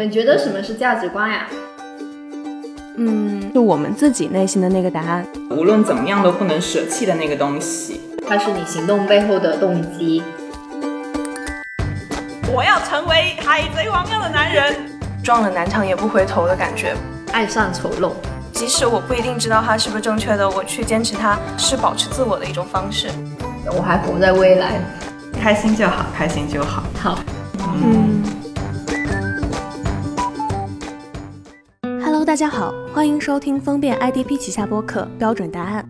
你们觉得什么是价值观呀？嗯，就我们自己内心的那个答案，无论怎么样都不能舍弃的那个东西。它是你行动背后的动机。我要成为海贼王样的男人，撞了南墙也不回头的感觉。爱上丑陋，即使我不一定知道它是不是正确的，我去坚持它是保持自我的一种方式。我还活在未来，开心就好，开心就好。好，嗯。大家好，欢迎收听方便 IDP 旗下播客《标准答案》，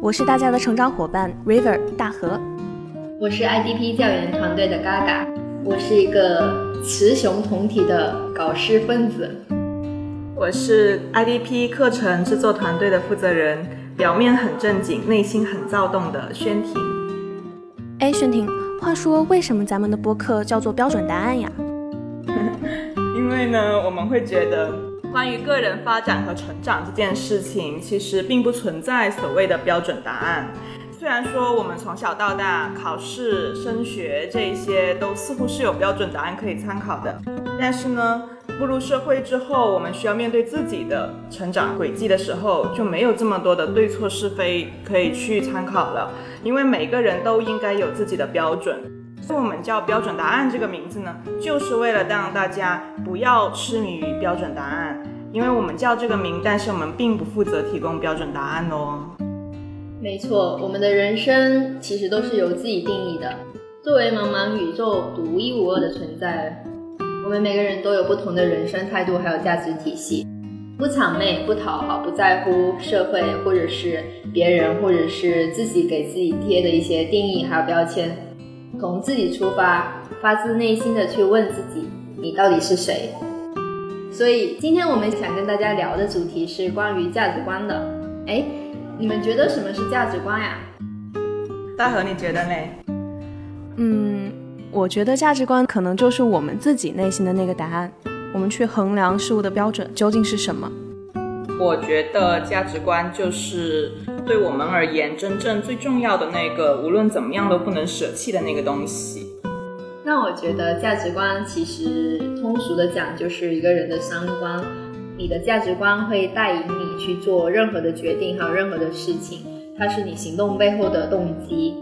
我是大家的成长伙伴 River 大河，我是 IDP 教研团队的 Gaga，我是一个雌雄同体的搞事分子。我是 IDP 课程制作团队的负责人，表面很正经，内心很躁动的宣婷。哎，宣婷，话说为什么咱们的播客叫做标准答案呀？因为呢，我们会觉得关于个人发展和成长这件事情，其实并不存在所谓的标准答案。虽然说我们从小到大考试、升学这些都似乎是有标准答案可以参考的，但是呢。步入社会之后，我们需要面对自己的成长轨迹的时候，就没有这么多的对错是非可以去参考了。因为每个人都应该有自己的标准。所以我们叫标准答案这个名字呢，就是为了让大家不要痴迷于标准答案。因为我们叫这个名，但是我们并不负责提供标准答案哦。没错，我们的人生其实都是由自己定义的。作为茫茫宇宙独一无二的存在。我们每个人都有不同的人生态度，还有价值体系，不谄媚，不讨好，不在乎社会或者是别人，或者是自己给自己贴的一些定义还有标签，从自己出发，发自内心的去问自己，你到底是谁？所以今天我们想跟大家聊的主题是关于价值观的。哎，你们觉得什么是价值观呀？大河，你觉得呢？嗯。我觉得价值观可能就是我们自己内心的那个答案，我们去衡量事物的标准究竟是什么？我觉得价值观就是对我们而言真正最重要的那个，无论怎么样都不能舍弃的那个东西。那我觉得价值观其实通俗的讲就是一个人的三观，你的价值观会带领你去做任何的决定，还有任何的事情，它是你行动背后的动机。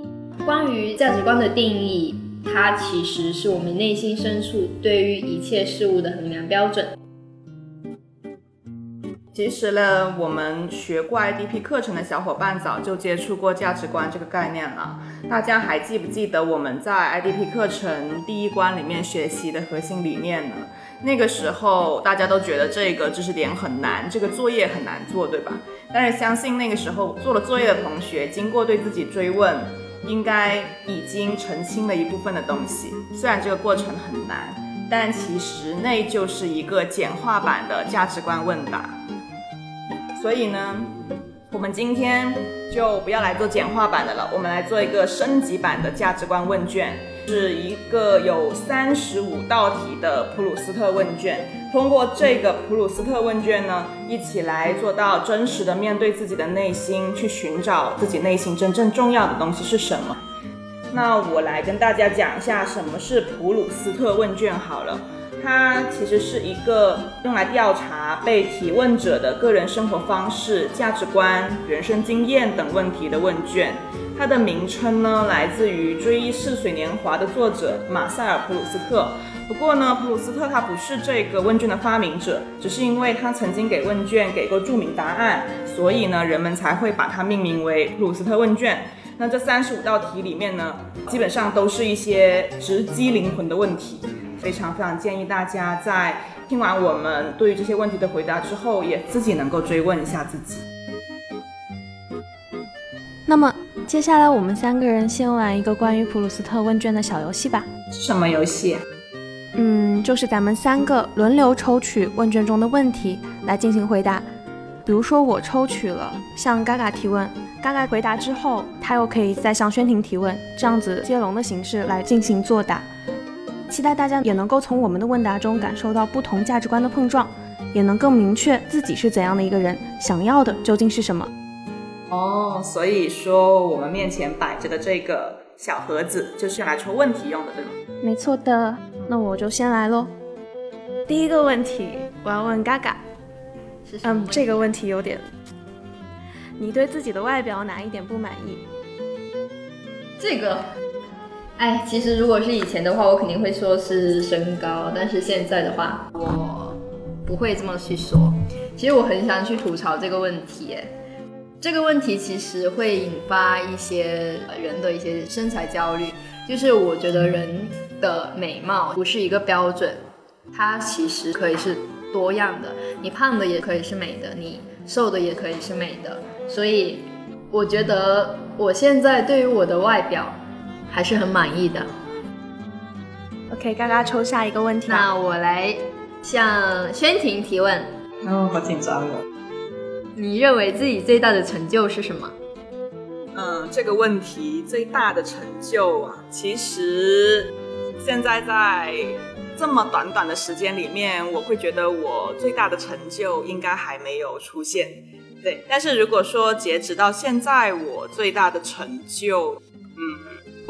关于价值观的定义。它其实是我们内心深处对于一切事物的衡量标准。其实呢，我们学过 IDP 课程的小伙伴早就接触过价值观这个概念了。大家还记不记得我们在 IDP 课程第一关里面学习的核心理念呢？那个时候大家都觉得这个知识点很难，这个作业很难做，对吧？但是相信那个时候做了作业的同学，经过对自己追问。应该已经澄清了一部分的东西，虽然这个过程很难，但其实那就是一个简化版的价值观问答。所以呢，我们今天就不要来做简化版的了，我们来做一个升级版的价值观问卷，是一个有三十五道题的普鲁斯特问卷。通过这个普鲁斯特问卷呢，一起来做到真实的面对自己的内心，去寻找自己内心真正重要的东西是什么。那我来跟大家讲一下什么是普鲁斯特问卷好了。它其实是一个用来调查被提问者的个人生活方式、价值观、人生经验等问题的问卷。它的名称呢，来自于《追忆似水年华》的作者马塞尔·普鲁斯特。不过呢，普鲁斯特他不是这个问卷的发明者，只是因为他曾经给问卷给过著名答案，所以呢，人们才会把它命名为普鲁斯特问卷。那这三十五道题里面呢，基本上都是一些直击灵魂的问题。非常非常建议大家在听完我们对于这些问题的回答之后，也自己能够追问一下自己。那么接下来我们三个人先玩一个关于普鲁斯特问卷的小游戏吧。什么游戏？嗯，就是咱们三个轮流抽取问卷中的问题来进行回答。比如说我抽取了向嘎嘎提问，嘎嘎回答之后，他又可以再向轩婷提问，这样子接龙的形式来进行作答。期待大家也能够从我们的问答中感受到不同价值观的碰撞，也能更明确自己是怎样的一个人，想要的究竟是什么。哦，所以说我们面前摆着的这个小盒子就是用来抽问题用的，对吗？没错的，那我就先来喽。第一个问题我要问嘎嘎，嗯，这个问题有点，你对自己的外表哪一点不满意？这个，哎，其实如果是以前的话，我肯定会说是身高，但是现在的话，我不会这么去说。其实我很想去吐槽这个问题，这个问题其实会引发一些人的一些身材焦虑，就是我觉得人的美貌不是一个标准。它其实可以是多样的，你胖的也可以是美的，你瘦的也可以是美的。所以我觉得我现在对于我的外表还是很满意的。OK，嘎嘎抽下一个问题。那我来向轩婷提问。哦，好紧张哦。你认为自己最大的成就是什么？嗯，这个问题最大的成就啊，其实现在在。这么短短的时间里面，我会觉得我最大的成就应该还没有出现。对，但是如果说截止到现在，我最大的成就，嗯，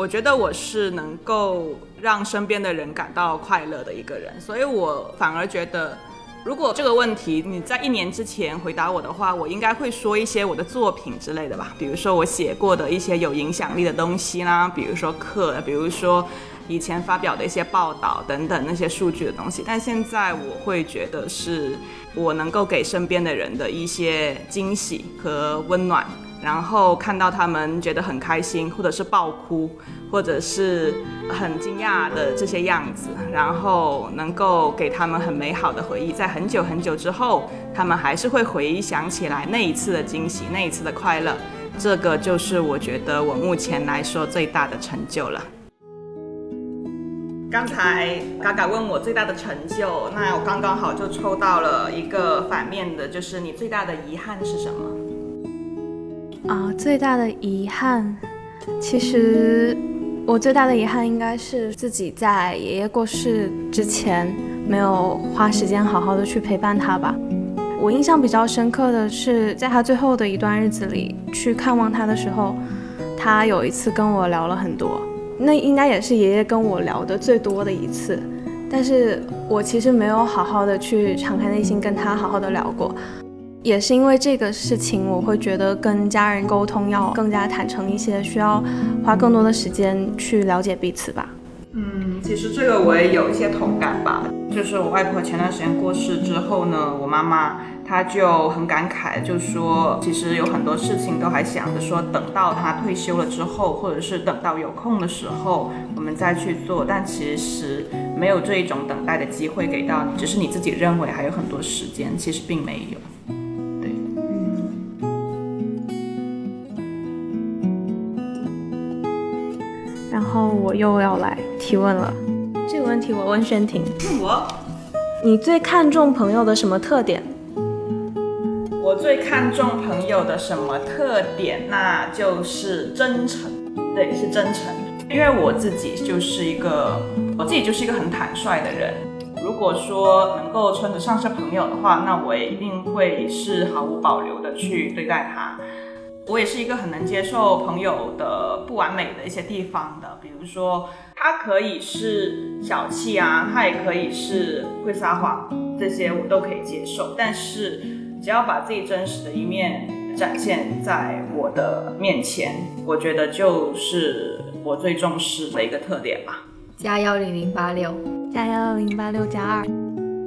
我觉得我是能够让身边的人感到快乐的一个人。所以我反而觉得，如果这个问题你在一年之前回答我的话，我应该会说一些我的作品之类的吧，比如说我写过的一些有影响力的东西啦，比如说课，比如说。以前发表的一些报道等等那些数据的东西，但现在我会觉得是我能够给身边的人的一些惊喜和温暖，然后看到他们觉得很开心，或者是爆哭，或者是很惊讶的这些样子，然后能够给他们很美好的回忆，在很久很久之后，他们还是会回想起来那一次的惊喜，那一次的快乐，这个就是我觉得我目前来说最大的成就了。刚才嘎嘎问我最大的成就，那我刚刚好就抽到了一个反面的，就是你最大的遗憾是什么？啊，最大的遗憾，其实我最大的遗憾应该是自己在爷爷过世之前没有花时间好好的去陪伴他吧。我印象比较深刻的是，在他最后的一段日子里去看望他的时候，他有一次跟我聊了很多。那应该也是爷爷跟我聊的最多的一次，但是我其实没有好好的去敞开内心跟他好好的聊过，也是因为这个事情，我会觉得跟家人沟通要更加坦诚一些，需要花更多的时间去了解彼此吧。嗯，其实这个我也有一些同感吧，就是我外婆前段时间过世之后呢，我妈妈。她就很感慨，就说其实有很多事情都还想着说，等到她退休了之后，或者是等到有空的时候，我们再去做。但其实没有这一种等待的机会给到你，只是你自己认为还有很多时间，其实并没有。后我又要来提问了，这个问题我问轩婷，我，你最看重朋友的什么特点？我最看重朋友的什么特点？那就是真诚，对，是真诚。因为我自己就是一个，我自己就是一个很坦率的人。如果说能够称得上是朋友的话，那我也一定会是毫无保留的去对待他。我也是一个很能接受朋友的不完美的一些地方的，比如说他可以是小气啊，他也可以是会撒谎，这些我都可以接受。但是。只要把自己真实的一面展现在我的面前，我觉得就是我最重视的一个特点吧。加幺零零八六，加幺零零八六加二。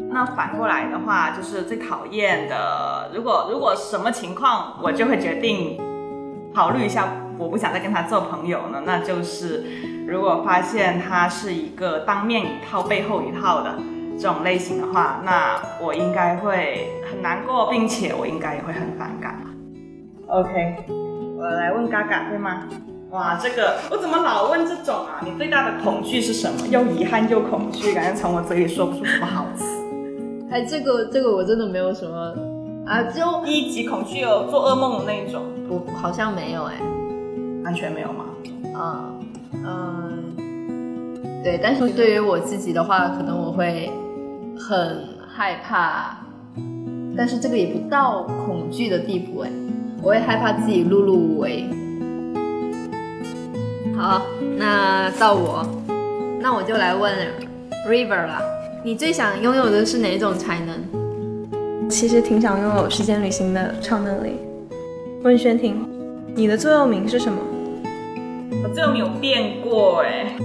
那反过来的话，就是最讨厌的。如果如果什么情况，我就会决定考虑一下，我不想再跟他做朋友呢？那就是如果发现他是一个当面一套背后一套的。这种类型的话，那我应该会很难过，并且我应该也会很反感。OK，我来问嘎嘎对吗？哇，这个我怎么老问这种啊？你最大的恐惧是什么？又遗憾又恐惧，感觉从我嘴里说不出什么好词。哎，这个这个我真的没有什么啊，就一级恐惧哦，做噩梦的那一种。我，好像没有哎，完全没有吗？嗯嗯，对，但是对于我自己的话，可能我会。很害怕，但是这个也不到恐惧的地步哎，我会害怕自己碌碌无为。好，那到我，那我就来问 River 了。你最想拥有的是哪种才能？其实挺想拥有时间旅行的超能力。问轩婷，你的座右铭是什么？我座右铭有变过哎。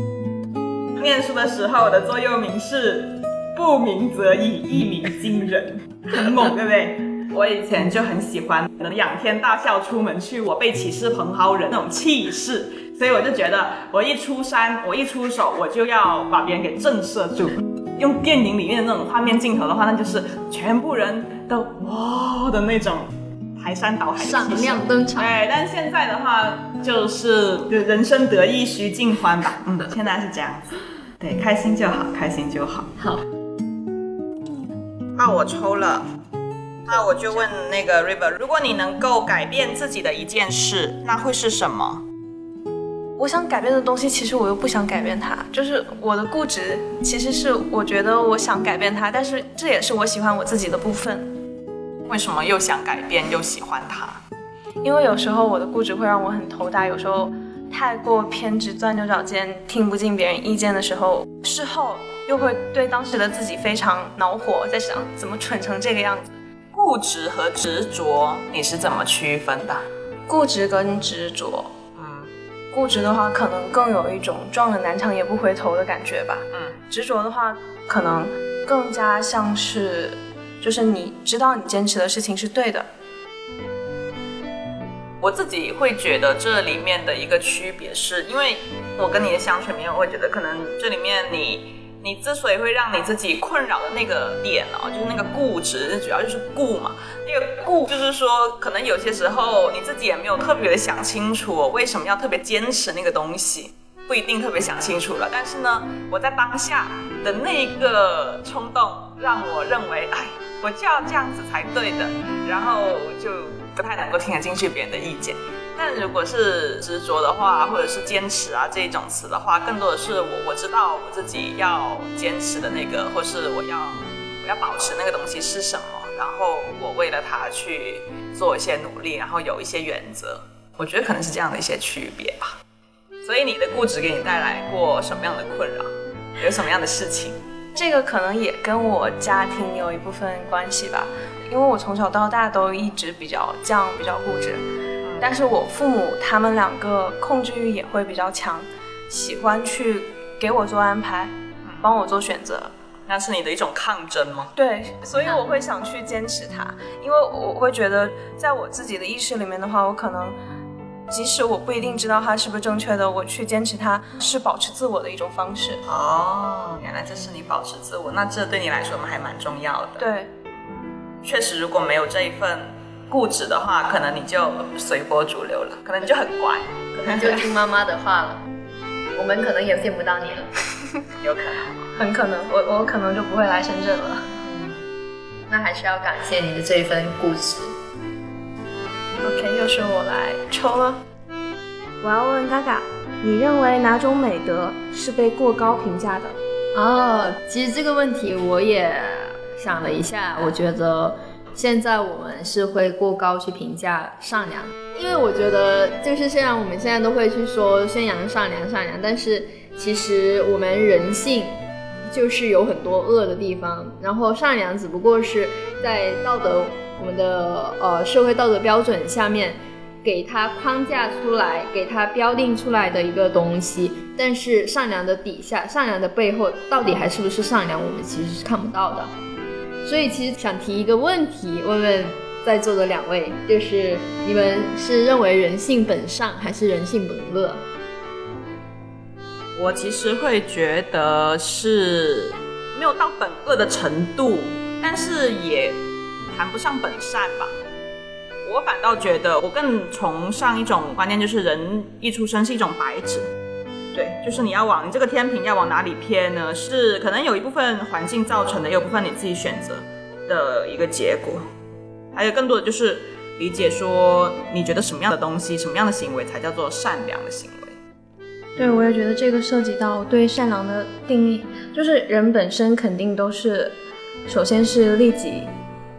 念书的时候，我的座右铭是“不鸣则已，一鸣惊人”，很猛，对不对？我以前就很喜欢能仰天大笑出门去，我辈岂是蓬蒿人那种气势，所以我就觉得我一出山，我一出手，我就要把别人给震慑住。用电影里面的那种画面镜头的话，那就是全部人都哇的那种排山倒海，闪亮登场。哎，但现在的话就是人生得意须尽欢吧。嗯，现在是这样子。对，开心就好，开心就好。好，那我抽了。那我就问那个 River，如果你能够改变自己的一件事，那会是什么？我想改变的东西，其实我又不想改变它。就是我的固执，其实是我觉得我想改变它，但是这也是我喜欢我自己的部分。为什么又想改变又喜欢它？因为有时候我的固执会让我很头大，有时候太过偏执、钻牛角尖、听不进别人意见的时候，事后又会对当时的自己非常恼火，在想怎么蠢成这个样子。固执和执着，你是怎么区分的？固执跟执着，嗯，固执的话可能更有一种撞了南墙也不回头的感觉吧，嗯，执着的话可能更加像是，就是你知道你坚持的事情是对的。我自己会觉得这里面的一个区别是，因为我跟你的相处里面，我会觉得可能这里面你。你之所以会让你自己困扰的那个点哦，就是那个固执，主要就是固嘛。那个固就是说，可能有些时候你自己也没有特别的想清楚，为什么要特别坚持那个东西，不一定特别想清楚了。但是呢，我在当下的那一个冲动，让我认为，哎，我就要这样子才对的，然后就不太能够听得进去别人的意见。但如果是执着的话，或者是坚持啊这一种词的话，更多的是我我知道我自己要坚持的那个，或是我要我要保持那个东西是什么，然后我为了它去做一些努力，然后有一些原则，我觉得可能是这样的一些区别吧。所以你的固执给你带来过什么样的困扰？有什么样的事情？这个可能也跟我家庭有一部分关系吧，因为我从小到大都一直比较犟，比较固执。但是我父母他们两个控制欲也会比较强，喜欢去给我做安排，帮我做选择，那是你的一种抗争吗？对，所以我会想去坚持它，因为我会觉得，在我自己的意识里面的话，我可能即使我不一定知道它是不是正确的，我去坚持它是保持自我的一种方式。哦，原来这是你保持自我，那这对你来说还蛮重要的。对，确实，如果没有这一份。固执的话，可能你就随波逐流了，可能你就很乖，可能就听妈妈的话了。我们可能也见不到你了，有可能，很可能，我我可能就不会来深圳了。那还是要感谢你的这一份固执。OK，又是我来抽了。我要问嘎嘎，你认为哪种美德是被过高评价的？哦，其实这个问题我也想了一下，我觉得。现在我们是会过高去评价善良，因为我觉得就是虽然我们现在都会去说宣扬善良善良，但是其实我们人性就是有很多恶的地方，然后善良只不过是在道德我们的呃社会道德标准下面给它框架出来，给它标定出来的一个东西，但是善良的底下，善良的背后到底还是不是善良，我们其实是看不到的。所以其实想提一个问题，问问在座的两位，就是你们是认为人性本善还是人性本恶？我其实会觉得是没有到本恶的程度，但是也谈不上本善吧。我反倒觉得，我更崇尚一种观念，就是人一出生是一种白纸。对，就是你要往你这个天平要往哪里偏呢？是可能有一部分环境造成的，有部分你自己选择的一个结果。还有更多的就是理解说，你觉得什么样的东西、什么样的行为才叫做善良的行为？对，我也觉得这个涉及到对善良的定义，就是人本身肯定都是，首先是利己，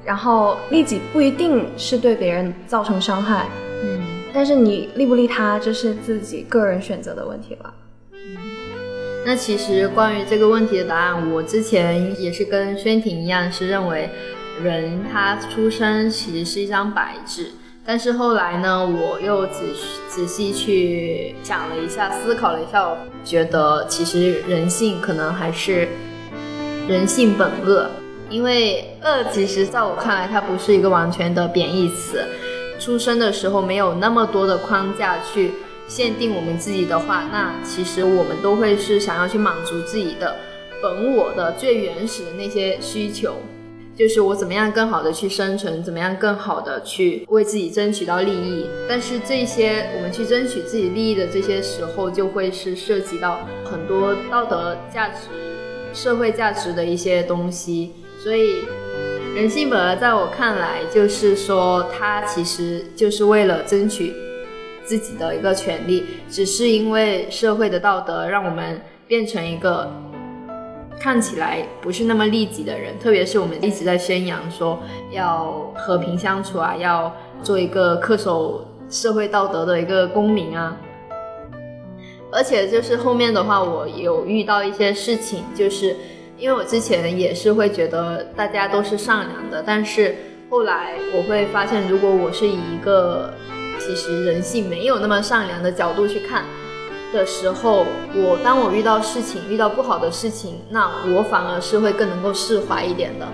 然后利己不一定是对别人造成伤害，嗯，但是你利不利他，这是自己个人选择的问题了。那其实关于这个问题的答案，我之前也是跟宣婷一样，是认为人他出生其实是一张白纸。但是后来呢，我又仔仔细去想了一下，思考了一下，我觉得其实人性可能还是人性本恶，因为恶其实在我看来，它不是一个完全的贬义词。出生的时候没有那么多的框架去限定我们自己的话，那其实我们都会是想要去满足自己的本我的最原始的那些需求。就是我怎么样更好的去生存，怎么样更好的去为自己争取到利益。但是这些我们去争取自己利益的这些时候，就会是涉及到很多道德价值、社会价值的一些东西。所以，人性本恶在我看来，就是说他其实就是为了争取自己的一个权利，只是因为社会的道德让我们变成一个。看起来不是那么利己的人，特别是我们一直在宣扬说要和平相处啊，要做一个恪守社会道德的一个公民啊。而且就是后面的话，我有遇到一些事情，就是因为我之前也是会觉得大家都是善良的，但是后来我会发现，如果我是以一个其实人性没有那么善良的角度去看。的时候，我当我遇到事情，遇到不好的事情，那我反而是会更能够释怀一点的。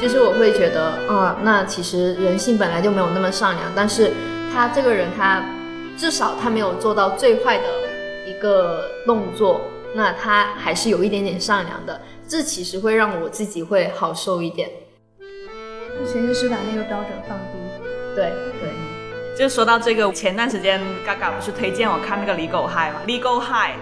就是我会觉得，啊，那其实人性本来就没有那么善良，但是他这个人，他至少他没有做到最坏的一个动作，那他还是有一点点善良的。这其实会让我自己会好受一点。其实是把那个标准放低。对对。就说到这个，前段时间嘎嘎不是推荐我看那个《Legal High》嘛，《Legal High》，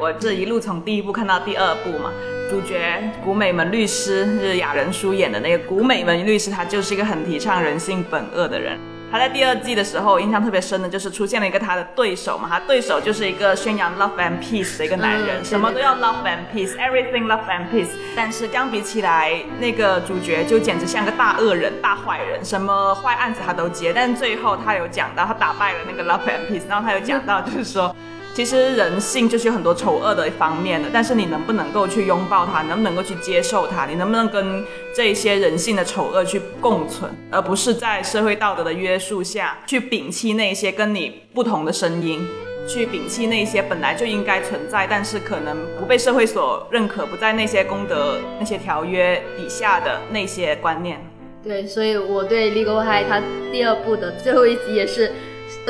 我这一路从第一部看到第二部嘛，主角古美门律师是雅人书演的那个古美门律师，他就是一个很提倡人性本恶的人。他在第二季的时候，印象特别深的就是出现了一个他的对手嘛，他对手就是一个宣扬 love and peace 的一个男人，什么都要 love and peace，everything love and peace。但是相比起来，那个主角就简直像个大恶人、大坏人，什么坏案子他都接。但最后他有讲到，他打败了那个 love and peace，然后他有讲到，就是说。其实人性就是有很多丑恶的一方面的，但是你能不能够去拥抱它，能不能够去接受它，你能不能跟这些人性的丑恶去共存，而不是在社会道德的约束下去摒弃那些跟你不同的声音，去摒弃那些本来就应该存在，但是可能不被社会所认可，不在那些公德、那些条约底下的那些观念。对，所以我对《Legal High》它第二部的最后一集也是。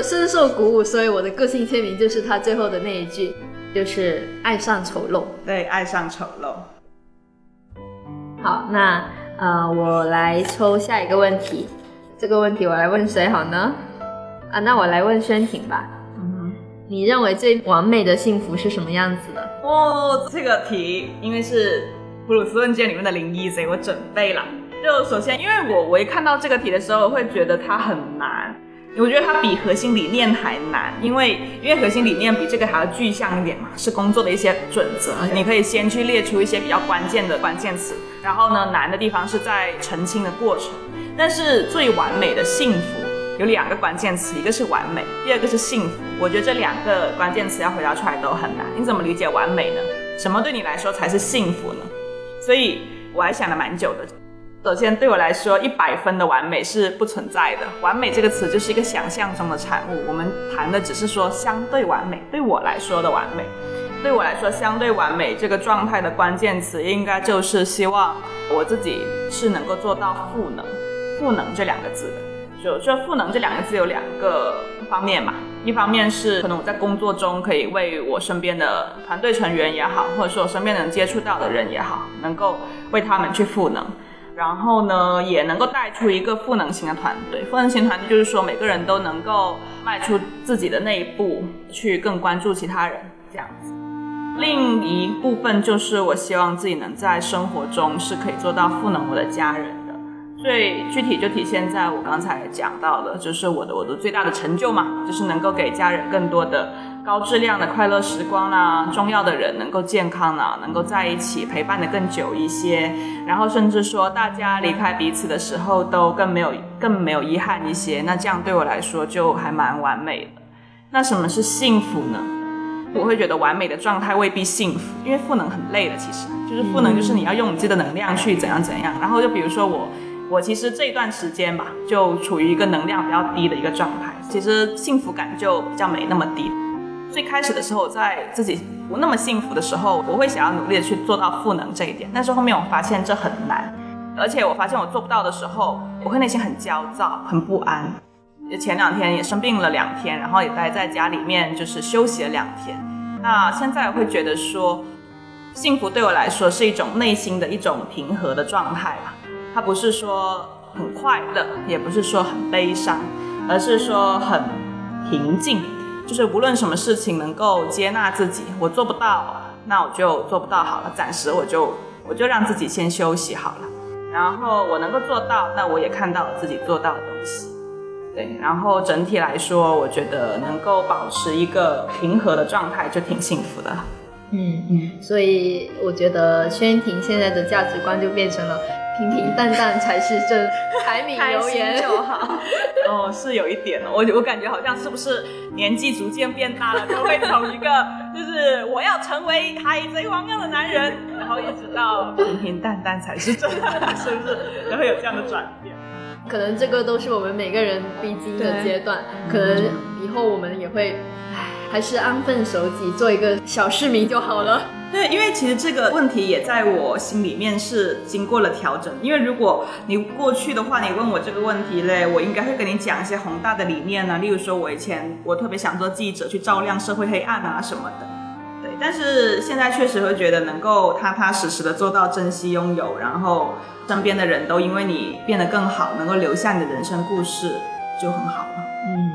深受鼓舞，所以我的个性签名就是他最后的那一句，就是爱上丑陋。对，爱上丑陋。好，那呃，我来抽下一个问题。这个问题我来问谁好呢？啊，那我来问宣婷吧。嗯，你认为最完美的幸福是什么样子的？哦，这个题因为是普鲁斯问卷里面的零一，所以我准备了。就首先，因为我我一看到这个题的时候，会觉得它很难。我觉得它比核心理念还难，因为因为核心理念比这个还要具象一点嘛，是工作的一些准则，你可以先去列出一些比较关键的关键词，然后呢，难的地方是在澄清的过程。但是最完美的幸福有两个关键词，一个是完美，第二个是幸福。我觉得这两个关键词要回答出来都很难。你怎么理解完美呢？什么对你来说才是幸福呢？所以我还想了蛮久的。首先，对我来说，一百分的完美是不存在的。完美这个词就是一个想象中的产物。我们谈的只是说相对完美。对我来说的完美，对我来说相对完美这个状态的关键词，应该就是希望我自己是能够做到赋能。赋能这两个字的，就这赋能这两个字有两个方面嘛。一方面是可能我在工作中可以为我身边的团队成员也好，或者说我身边能接触到的人也好，能够为他们去赋能。然后呢，也能够带出一个赋能型的团队。赋能型团队就是说，每个人都能够迈出自己的那一步，去更关注其他人这样子。另一部分就是，我希望自己能在生活中是可以做到赋能我的家人的。最具体就体现在我刚才讲到的，就是我的我的最大的成就嘛，就是能够给家人更多的。高质量的快乐时光啦，重要的人能够健康啦，能够在一起陪伴的更久一些，然后甚至说大家离开彼此的时候都更没有更没有遗憾一些，那这样对我来说就还蛮完美的。那什么是幸福呢？我会觉得完美的状态未必幸福，因为赋能很累的。其实就是赋能，就是你要用你自己的能量去怎样怎样。然后就比如说我，我其实这一段时间吧，就处于一个能量比较低的一个状态，其实幸福感就比较没那么低。最开始的时候，在自己不那么幸福的时候，我会想要努力的去做到赋能这一点，但是后面我发现这很难，而且我发现我做不到的时候，我会内心很焦躁、很不安。前两天也生病了两天，然后也待在家里面，就是休息了两天。那现在会觉得说，幸福对我来说是一种内心的一种平和的状态吧。它不是说很快乐，也不是说很悲伤，而是说很平静。就是无论什么事情能够接纳自己，我做不到，那我就做不到好了。暂时我就我就让自己先休息好了。然后我能够做到，那我也看到了自己做到的东西。对，然后整体来说，我觉得能够保持一个平和的状态就挺幸福的。嗯嗯，所以我觉得轩婷现在的价值观就变成了平平淡淡才是真，柴米油盐就好。哦，是有一点，我我感觉好像是不是年纪逐渐变大了，都会从一个 就是我要成为海贼王样的男人，然后一直到平平淡淡才是真，是不是？然后有这样的转变。可能这个都是我们每个人必经的阶段，可能以后我们也会，唉，还是安分守己，做一个小市民就好了。对，因为其实这个问题也在我心里面是经过了调整。因为如果你过去的话，你问我这个问题嘞，我应该会跟你讲一些宏大的理念呢，例如说我以前我特别想做记者，去照亮社会黑暗啊什么的。对，但是现在确实会觉得能够踏踏实实的做到珍惜拥有，然后。身边的人都因为你变得更好，能够留下你的人生故事，就很好了。嗯，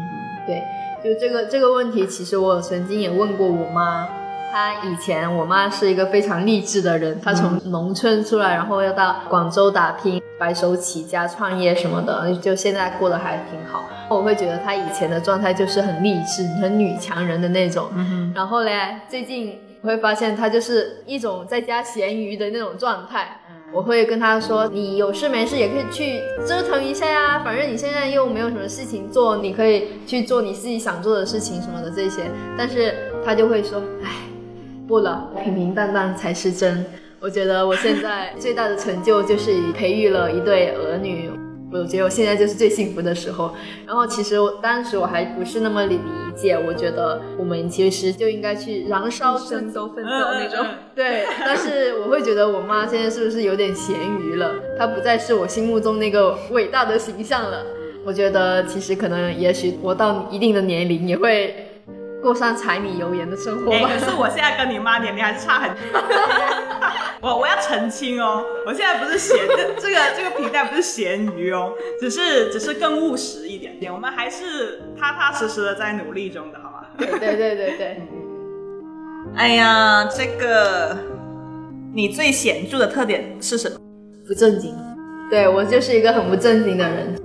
对，就这个这个问题，其实我曾经也问过我妈。她以前，我妈是一个非常励志的人，她从农村出来，然后要到广州打拼，白手起家创业什么的，就现在过得还挺好。我会觉得她以前的状态就是很励志、很女强人的那种。然后嘞，最近我会发现她就是一种在家闲鱼的那种状态。我会跟他说，你有事没事也可以去折腾一下呀，反正你现在又没有什么事情做，你可以去做你自己想做的事情什么的这些。但是他就会说，哎，不了，平平淡淡才是真。我觉得我现在最大的成就就是培育了一对儿女。我觉得我现在就是最幸福的时候。然后其实我当时我还不是那么理解，我觉得我们其实就应该去燃烧奋斗奋斗那种。对，但是我会觉得我妈现在是不是有点咸鱼了？她不再是我心目中那个伟大的形象了。我觉得其实可能也许我到一定的年龄也会。过上柴米油盐的生活吧。可是我现在跟你妈年龄还是差很多。我我要澄清哦，我现在不是咸，这个这个皮带不是咸鱼哦，只是只是更务实一点点。我们还是踏踏实实的在努力中的，好吗？对对对对对。哎呀，这个你最显著的特点是什么？不正经。对我就是一个很不正经的人。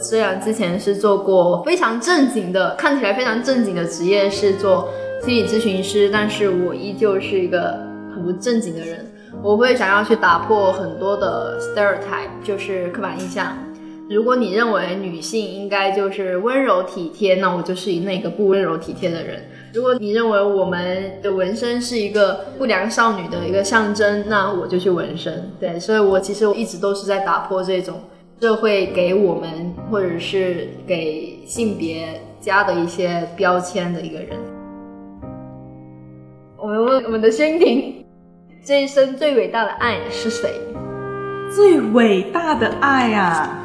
虽然之前是做过非常正经的，看起来非常正经的职业是做心理咨询师，但是我依旧是一个很不正经的人。我会想要去打破很多的 stereotype，就是刻板印象。如果你认为女性应该就是温柔体贴，那我就是以那个不温柔体贴的人。如果你认为我们的纹身是一个不良少女的一个象征，那我就去纹身。对，所以我其实我一直都是在打破这种。社会给我们或者是给性别加的一些标签的一个人。我们问我们的轩婷，这一生最伟大的爱是谁？最伟大的爱啊，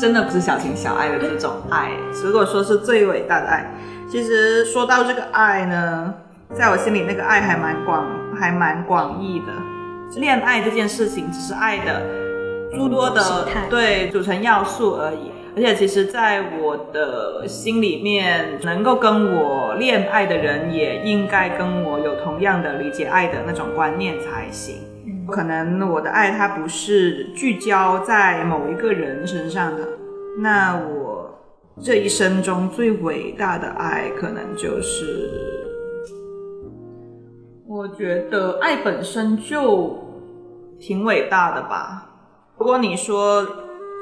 真的不是小情小爱的这种爱。如果说是最伟大的爱，其实说到这个爱呢，在我心里那个爱还蛮广，还蛮广义的。恋爱这件事情只是爱的。诸多的对组成要素而已，而且其实，在我的心里面，能够跟我恋爱的人，也应该跟我有同样的理解爱的那种观念才行。可能我的爱它不是聚焦在某一个人身上的，那我这一生中最伟大的爱，可能就是，我觉得爱本身就挺伟大的吧。如果你说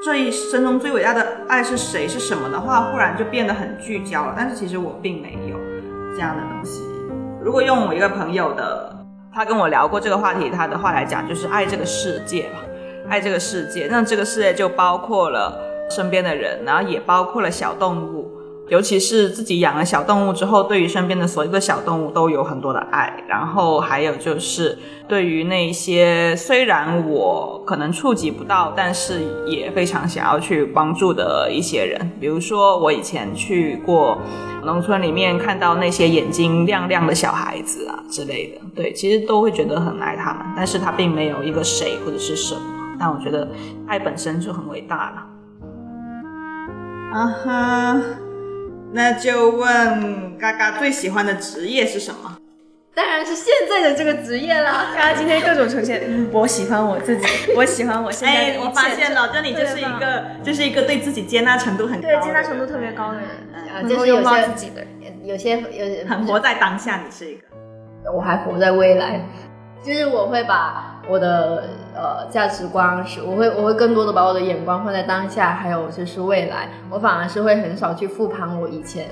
这一生中最伟大的爱是谁是什么的话，忽然就变得很聚焦了。但是其实我并没有这样的东西。如果用我一个朋友的，他跟我聊过这个话题，他的话来讲，就是爱这个世界吧，爱这个世界。那这个世界就包括了身边的人，然后也包括了小动物。尤其是自己养了小动物之后，对于身边的所有的小动物都有很多的爱。然后还有就是对于那些虽然我可能触及不到，但是也非常想要去帮助的一些人，比如说我以前去过农村里面看到那些眼睛亮亮的小孩子啊之类的，对，其实都会觉得很爱他们，但是他并没有一个谁或者是什么，但我觉得爱本身就很伟大了。啊哈。那就问嘎嘎最喜欢的职业是什么？当然是现在的这个职业啦。嘎嘎今天各种呈现，我喜欢我自己，我喜欢我现在的我发现了，就你就是一个，就是一个对自己接纳程度很高，对接纳程度特别高的人，嗯，就是有些自己的，有些有很活在当下，你是一个，我还活在未来，就是我会把我的。呃，价值观是，我会我会更多的把我的眼光放在当下，还有就是未来，我反而是会很少去复盘我以前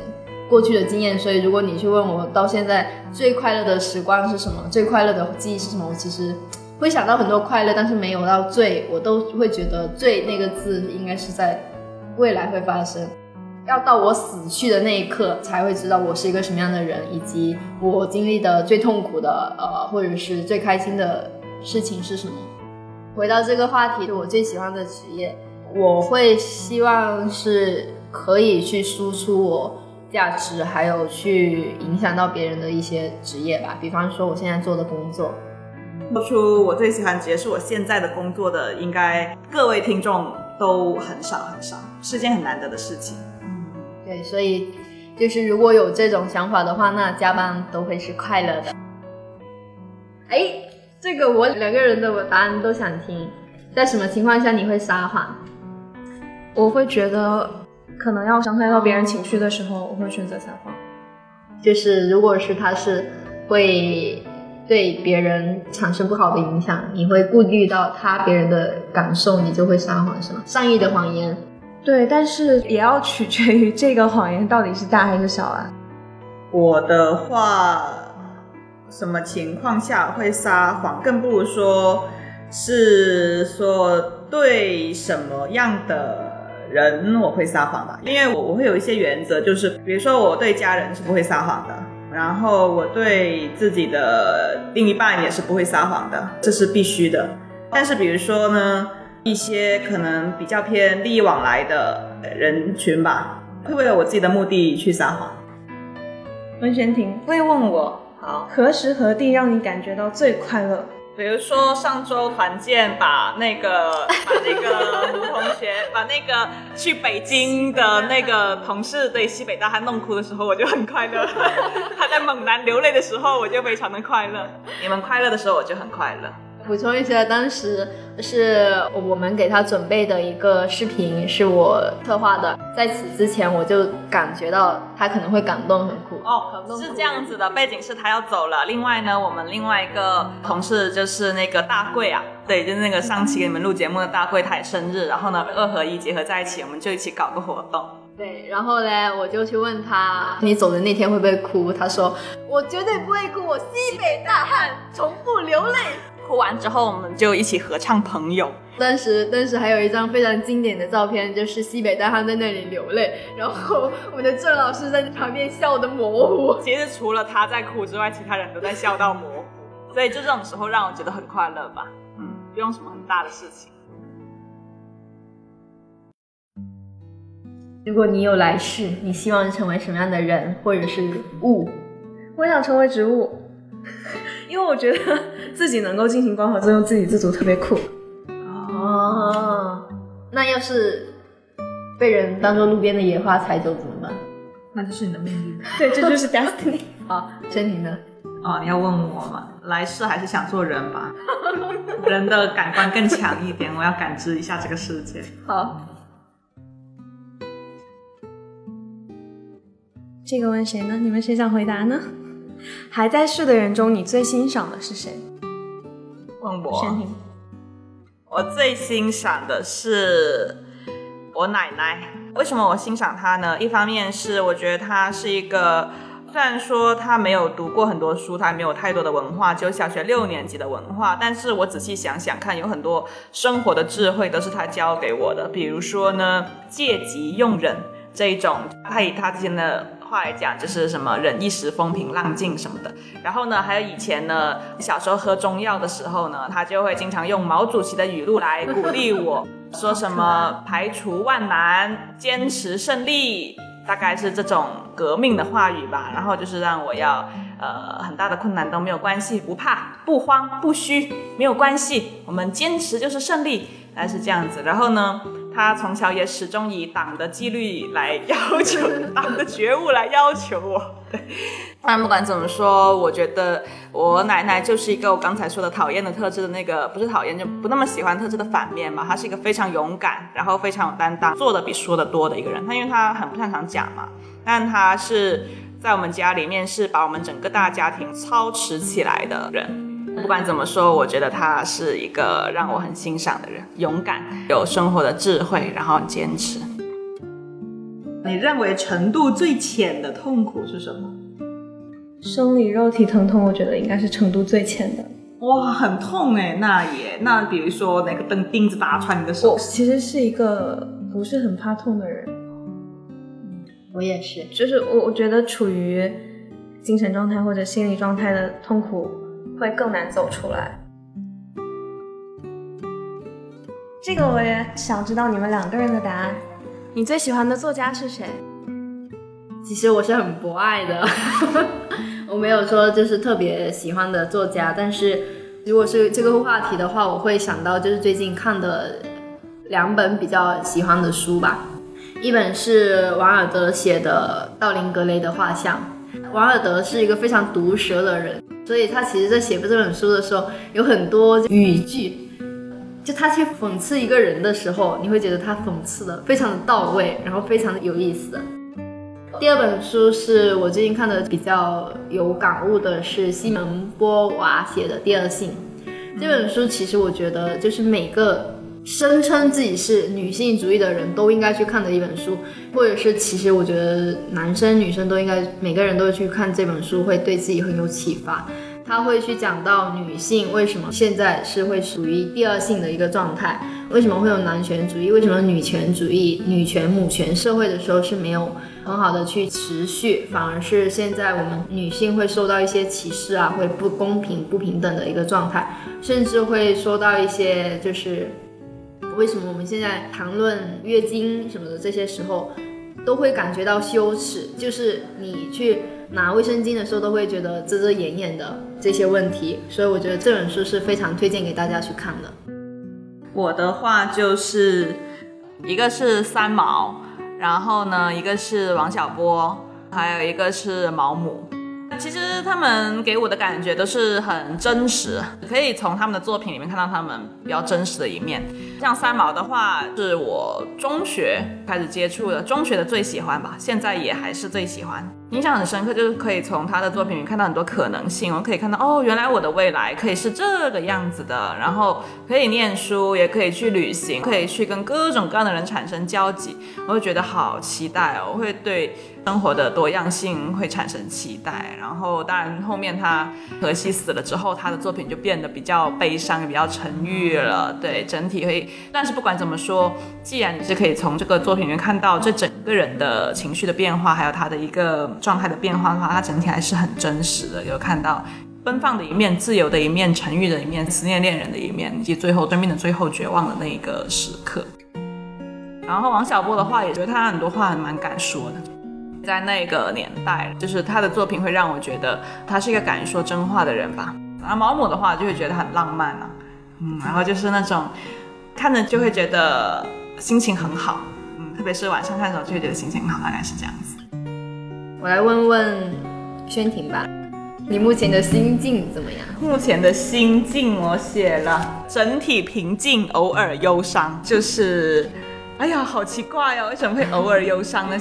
过去的经验。所以，如果你去问我到现在最快乐的时光是什么，最快乐的记忆是什么，我其实会想到很多快乐，但是没有到最，我都会觉得最那个字应该是在未来会发生，要到我死去的那一刻才会知道我是一个什么样的人，以及我经历的最痛苦的呃，或者是最开心的事情是什么。回到这个话题，我最喜欢的职业，我会希望是可以去输出我价值，还有去影响到别人的一些职业吧。比方说我现在做的工作，说出我最喜欢职业是我现在的工作的，应该各位听众都很少很少，是件很难得的事情。嗯，对，所以就是如果有这种想法的话，那加班都会是快乐的。哎。这个我两个人的答案都想听，在什么情况下你会撒谎？我会觉得可能要伤害到别人情绪的时候，我会选择撒谎。就是如果是他是会对别人产生不好的影响，你会顾虑到他别人的感受，你就会撒谎是吗？善意的谎言。对，但是也要取决于这个谎言到底是大还是小啊。我的话。什么情况下会撒谎？更不如说是说对什么样的人我会撒谎吧？因为我我会有一些原则，就是比如说我对家人是不会撒谎的，然后我对自己的另一半也是不会撒谎的，这是必须的。但是比如说呢，一些可能比较偏利益往来的人群吧，会为了我自己的目的去撒谎。温玄婷会问我。好，何时何地让你感觉到最快乐？比如说上周团建，把那个 把那个吴同学，把那个去北京的那个同事对西北大汉弄哭的时候，我就很快乐。他在猛男流泪的时候，我就非常的快乐。你们快乐的时候，我就很快乐。补充一下，当时是我们给他准备的一个视频，是我策划的。在此之前，我就感觉到他可能会感动，很哭哦。是这样子的，背景是他要走了。另外呢，我们另外一个同事就是那个大贵啊，对，就是那个上期给你们录节目的大贵，他也生日。然后呢，二合一结合在一起，我们就一起搞个活动。对，然后呢，我就去问他，你走的那天会不会哭？他说，我绝对不会哭，我西北大汉，从不流泪。哭完之后，我们就一起合唱《朋友》。当时，当时还有一张非常经典的照片，就是西北大汉在那里流泪，然后我们的郑老师在旁边笑得模糊。其实除了他在哭之外，其他人都在笑到模糊。所以就这种时候让我觉得很快乐吧。嗯，不用什么很大的事情。如果你有来世，你希望成为什么样的人或者是物？我想成为植物。因为我觉得 自己能够进行光合作用，自给自足特别酷。哦，那要是被人当做路边的野花采走怎么办？那就是你的命运。对，这就是 destiny。好，珍妮呢？哦，你要问我吗？来世还是想做人吧？人的感官更强一点，我要感知一下这个世界。好。这个问谁呢？你们谁想回答呢？还在世的人中，你最欣赏的是谁？问我。我最欣赏的是我奶奶。为什么我欣赏她呢？一方面是我觉得她是一个虽然说她没有读过很多书，他没有太多的文化，只有小学六年级的文化，但是我仔细想想看，有很多生活的智慧都是她教给我的。比如说呢，借机用人这一种，他以他之前的话来讲，就是什么忍一时风平浪静什么的。然后呢，还有以前呢，小时候喝中药的时候呢，他就会经常用毛主席的语录来鼓励我，说什么排除万难，坚持胜利。大概是这种革命的话语吧，然后就是让我要，呃，很大的困难都没有关系，不怕，不慌，不虚，没有关系，我们坚持就是胜利，还是这样子。然后呢，他从小也始终以党的纪律来要求，党的觉悟来要求我。对，但不管怎么说，我觉得我奶奶就是一个我刚才说的讨厌的特质的那个，不是讨厌就不那么喜欢特质的反面嘛。她是一个非常勇敢，然后非常有担当，做的比说的多的一个人。她因为她很不擅长讲嘛，但她是在我们家里面是把我们整个大家庭操持起来的人。不管怎么说，我觉得他是一个让我很欣赏的人，勇敢，有生活的智慧，然后很坚持。你认为程度最浅的痛苦是什么？生理肉体疼痛，我觉得应该是程度最浅的。哇，很痛哎，那也那比如说那个钉钉子打穿你的手，我其实是一个不是很怕痛的人，我也是，就是我我觉得处于精神状态或者心理状态的痛苦会更难走出来。这个我也想知道你们两个人的答案。你最喜欢的作家是谁？其实我是很博爱的，我没有说就是特别喜欢的作家，但是如果是这个话题的话，我会想到就是最近看的两本比较喜欢的书吧。一本是王尔德写的《道林格雷的画像》，王尔德是一个非常毒舌的人，所以他其实在写这本书的时候有很多语句。就他去讽刺一个人的时候，你会觉得他讽刺的非常的到位，然后非常的有意思。第二本书是我最近看的比较有感悟的，是西蒙波娃写的《第二性》。这本书其实我觉得就是每个声称自己是女性主义的人都应该去看的一本书，或者是其实我觉得男生女生都应该每个人都去看这本书，会对自己很有启发。他会去讲到女性为什么现在是会属于第二性的一个状态，为什么会有男权主义，为什么女权主义、女权母权社会的时候是没有很好的去持续，反而是现在我们女性会受到一些歧视啊，会不公平、不平等的一个状态，甚至会说到一些就是为什么我们现在谈论月经什么的这些时候，都会感觉到羞耻，就是你去。拿卫生巾的时候都会觉得遮遮掩掩的这些问题，所以我觉得这本书是非常推荐给大家去看的。我的话就是一个是三毛，然后呢一个是王小波，还有一个是毛姆。其实他们给我的感觉都是很真实，可以从他们的作品里面看到他们比较真实的一面。像三毛的话，是我中学开始接触的，中学的最喜欢吧，现在也还是最喜欢。印象很深刻，就是可以从他的作品里看到很多可能性。我可以看到，哦，原来我的未来可以是这个样子的。然后可以念书，也可以去旅行，可以去跟各种各样的人产生交集。我会觉得好期待哦，我会对生活的多样性会产生期待。然后，当然后面他荷西死了之后，他的作品就变得比较悲伤，也比较沉郁了。对，整体会。但是不管怎么说，既然你是可以从这个作品里面看到这整个人的情绪的变化，还有他的一个。状态的变化的话，他整体还是很真实的，有看到奔放的一面、自由的一面、沉郁的一面、思念恋人的一面，以及最后对面的最后绝望的那一个时刻。然后王小波的话，也觉得他很多话还蛮敢说的，在那个年代，就是他的作品会让我觉得他是一个敢于说真话的人吧。然后毛姆的话，就会觉得很浪漫啊，嗯，然后就是那种看着就会觉得心情很好，嗯，特别是晚上看的时候就会觉得心情很好，大概是这样子。我来问问轩婷吧，你目前的心境怎么样？目前的心境我写了，整体平静，偶尔忧伤。就是，哎呀，好奇怪哦，为什么会偶尔忧伤呢？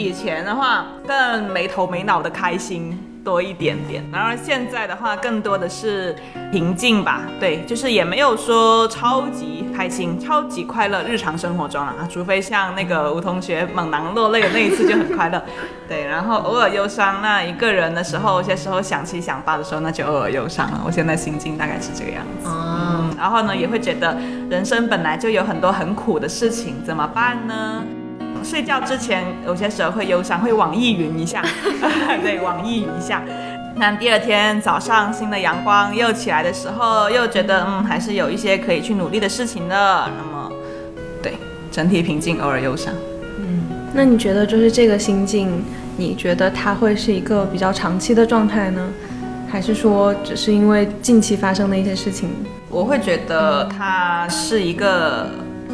以前的话更没头没脑的开心多一点点，然而现在的话更多的是平静吧。对，就是也没有说超级开心，超级快乐，日常生活中啊，除非像那个吴同学猛男落泪的那一次就很快乐，对，然后偶尔忧伤，那一个人的时候，有些时候想七想八的时候，那就偶尔忧伤了。我现在心境大概是这个样子，嗯，然后呢，也会觉得人生本来就有很多很苦的事情，怎么办呢？睡觉之前有些时候会忧伤，会网易云一下，对，网易云一下。那第二天早上新的阳光又起来的时候，又觉得嗯，还是有一些可以去努力的事情的。那么，对，整体平静，偶尔忧伤。嗯，那你觉得就是这个心境，你觉得它会是一个比较长期的状态呢，还是说只是因为近期发生的一些事情？我会觉得它是一个。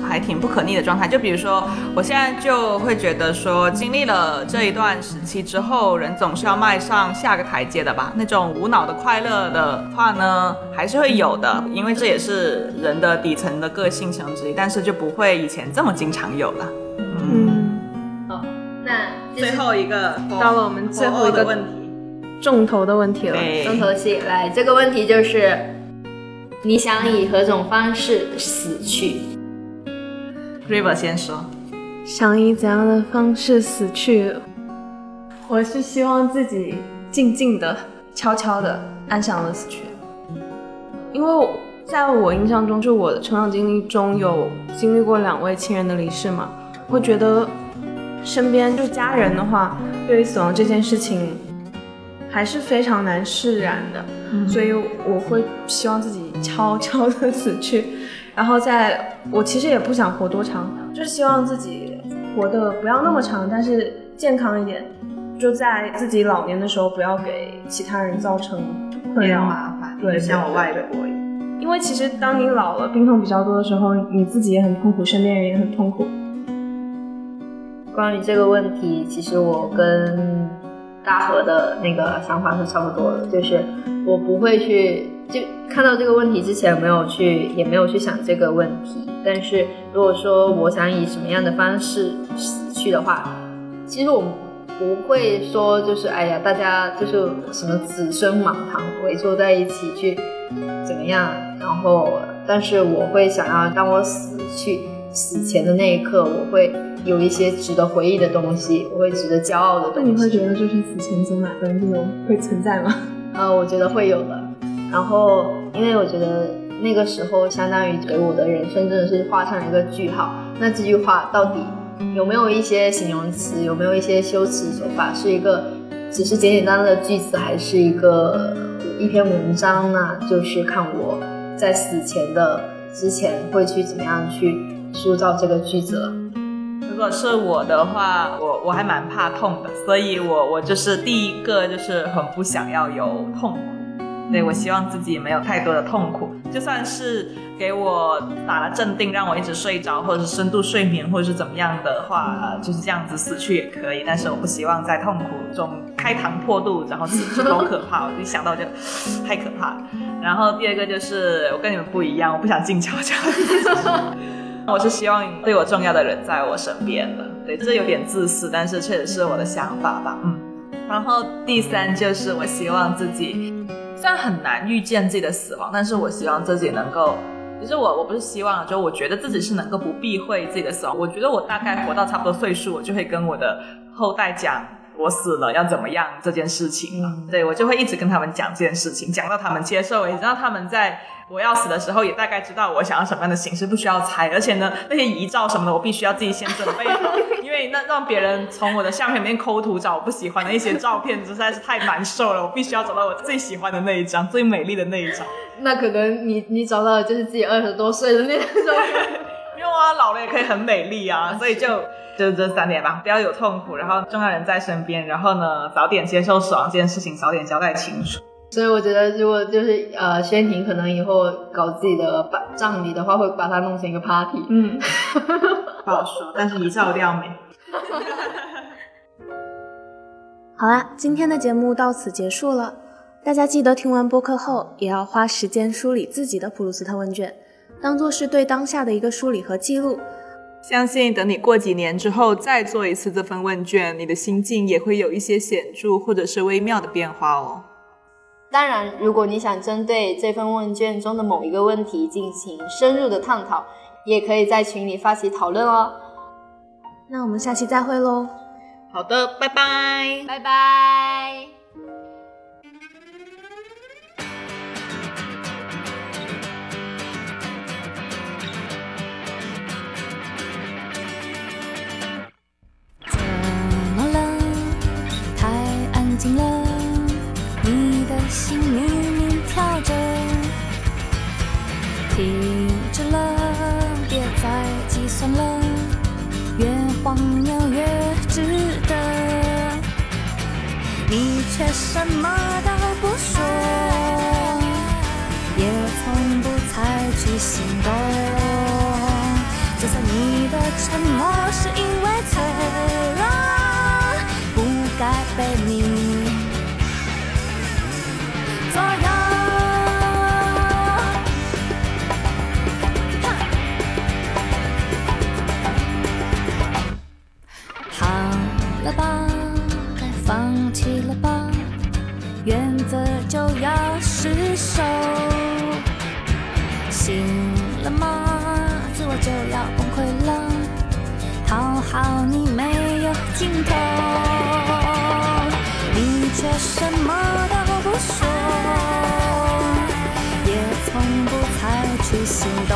还挺不可逆的状态，就比如说，我现在就会觉得说，经历了这一段时期之后，人总是要迈上下个台阶的吧。那种无脑的快乐的话呢，还是会有的，因为这也是人的底层的个性其中之一，但是就不会以前这么经常有了。嗯，好，那最后一个到了我们最后一个问题，重头的问题了，重头戏来，这个问题就是，你想以何种方式死去？River 先说，想以怎样的方式死去？我是希望自己静静的、悄悄的、安详的死去。因为在我印象中，就我的成长经历中有经历过两位亲人的离世嘛，会觉得身边就家人的话，对于死亡这件事情还是非常难释然的，所以我会希望自己悄悄的死去。然后在我其实也不想活多长，就是希望自己活得不要那么长，但是健康一点，就在自己老年的时候不要给其他人造成困扰麻烦。对，像我外婆，因为其实当你老了，病痛比较多的时候，你自己也很痛苦，身边人也很痛苦。关于这个问题，其实我跟大河的那个想法是差不多的，就是我不会去。就看到这个问题之前，没有去，也没有去想这个问题。但是如果说我想以什么样的方式死去的话，其实我不会说就是哎呀，大家就是什么子孙满堂围坐在一起去怎么样。然后，但是我会想要，当我死去死前的那一刻，我会有一些值得回忆的东西，我会值得骄傲的东西。那你会觉得就是死前走马灯这种会存在吗？呃，我觉得会有的。然后，因为我觉得那个时候相当于给我的人生真的是画上了一个句号。那这句话到底有没有一些形容词，有没有一些修辞手法，是一个只是简简单单的句子，还是一个一篇文章呢？就是看我在死前的之前会去怎么样去塑造这个句子了。如果是我的话，我我还蛮怕痛的，所以我我就是第一个就是很不想要有痛。对，我希望自己没有太多的痛苦，就算是给我打了镇定，让我一直睡着，或者是深度睡眠，或者是怎么样的话，就是这样子死去也可以。但是我不希望在痛苦中开膛破肚，然后死去，多可怕！我一想到就太可怕。然后第二个就是我跟你们不一样，我不想静悄悄，我是希望对我重要的人在我身边的。对，这有点自私，但是确实是我的想法吧。嗯。然后第三就是我希望自己。虽然很难预见自己的死亡，但是我希望自己能够，其实我我不是希望，就我觉得自己是能够不避讳自己的死亡。我觉得我大概活到差不多岁数，我就会跟我的后代讲我死了要怎么样这件事情了。对我就会一直跟他们讲这件事情，讲到他们接受为止，让他们在。我要死的时候，也大概知道我想要什么样的形式，不需要猜。而且呢，那些遗照什么的，我必须要自己先准备好，因为那让别人从我的相片里面抠图找我不喜欢的一些照片，实在是太难受了。我必须要找到我最喜欢的那一张，最美丽的那一张。那可能你你找到的就是自己二十多岁的那张照片。没有啊，老了也可以很美丽啊。所以就就这三点吧，不要有痛苦，然后重要人在身边，然后呢，早点接受死亡这件事情，早点交代清楚。所以我觉得，如果就是呃，宣婷可能以后搞自己的葬礼的话，会把它弄成一个 party。嗯，不好说，但是遗照一定要美。好啦，今天的节目到此结束了。大家记得听完播客后，也要花时间梳理自己的普鲁斯特问卷，当做是对当下的一个梳理和记录。相信等你过几年之后再做一次这份问卷，你的心境也会有一些显著或者是微妙的变化哦。当然，如果你想针对这份问卷中的某一个问题进行深入的探讨，也可以在群里发起讨论哦。那我们下期再会喽。好的，拜拜。拜拜。荒谬越值得。你却什么都不说，也从不采取行动。就算你的沉默是放弃了吧，原则就要失守。醒了吗？自我就要崩溃了，讨好你没有尽头，你却什么都不说，也从不采取行动。